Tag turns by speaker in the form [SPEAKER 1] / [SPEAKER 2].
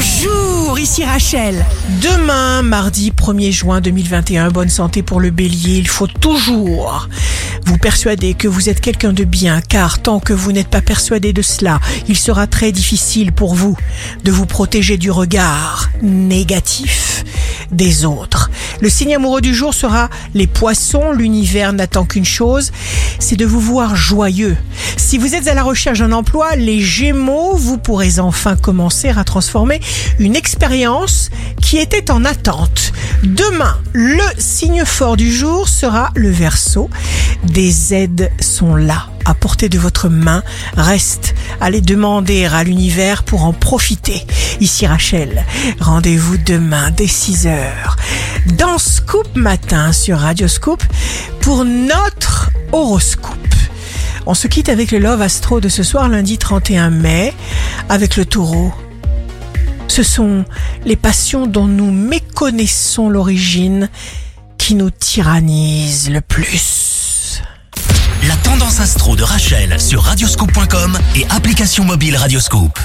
[SPEAKER 1] Bonjour, ici Rachel. Demain, mardi 1er juin 2021, bonne santé pour le bélier. Il faut toujours vous persuader que vous êtes quelqu'un de bien, car tant que vous n'êtes pas persuadé de cela, il sera très difficile pour vous de vous protéger du regard négatif des autres. Le signe amoureux du jour sera les poissons. L'univers n'attend qu'une chose, c'est de vous voir joyeux. Si vous êtes à la recherche d'un emploi, les gémeaux, vous pourrez enfin commencer à transformer une expérience qui était en attente. Demain, le signe fort du jour sera le verso. Des aides sont là à portée de votre main. Reste à les demander à l'univers pour en profiter. Ici Rachel, rendez-vous demain dès 6h dans Scoop Matin sur Radio Scoop pour notre horoscope. On se quitte avec le Love Astro de ce soir lundi 31 mai avec le taureau. Ce sont les passions dont nous méconnaissons l'origine qui nous tyrannisent le plus.
[SPEAKER 2] La tendance astro de Rachel sur radioscope.com et application mobile Radioscope.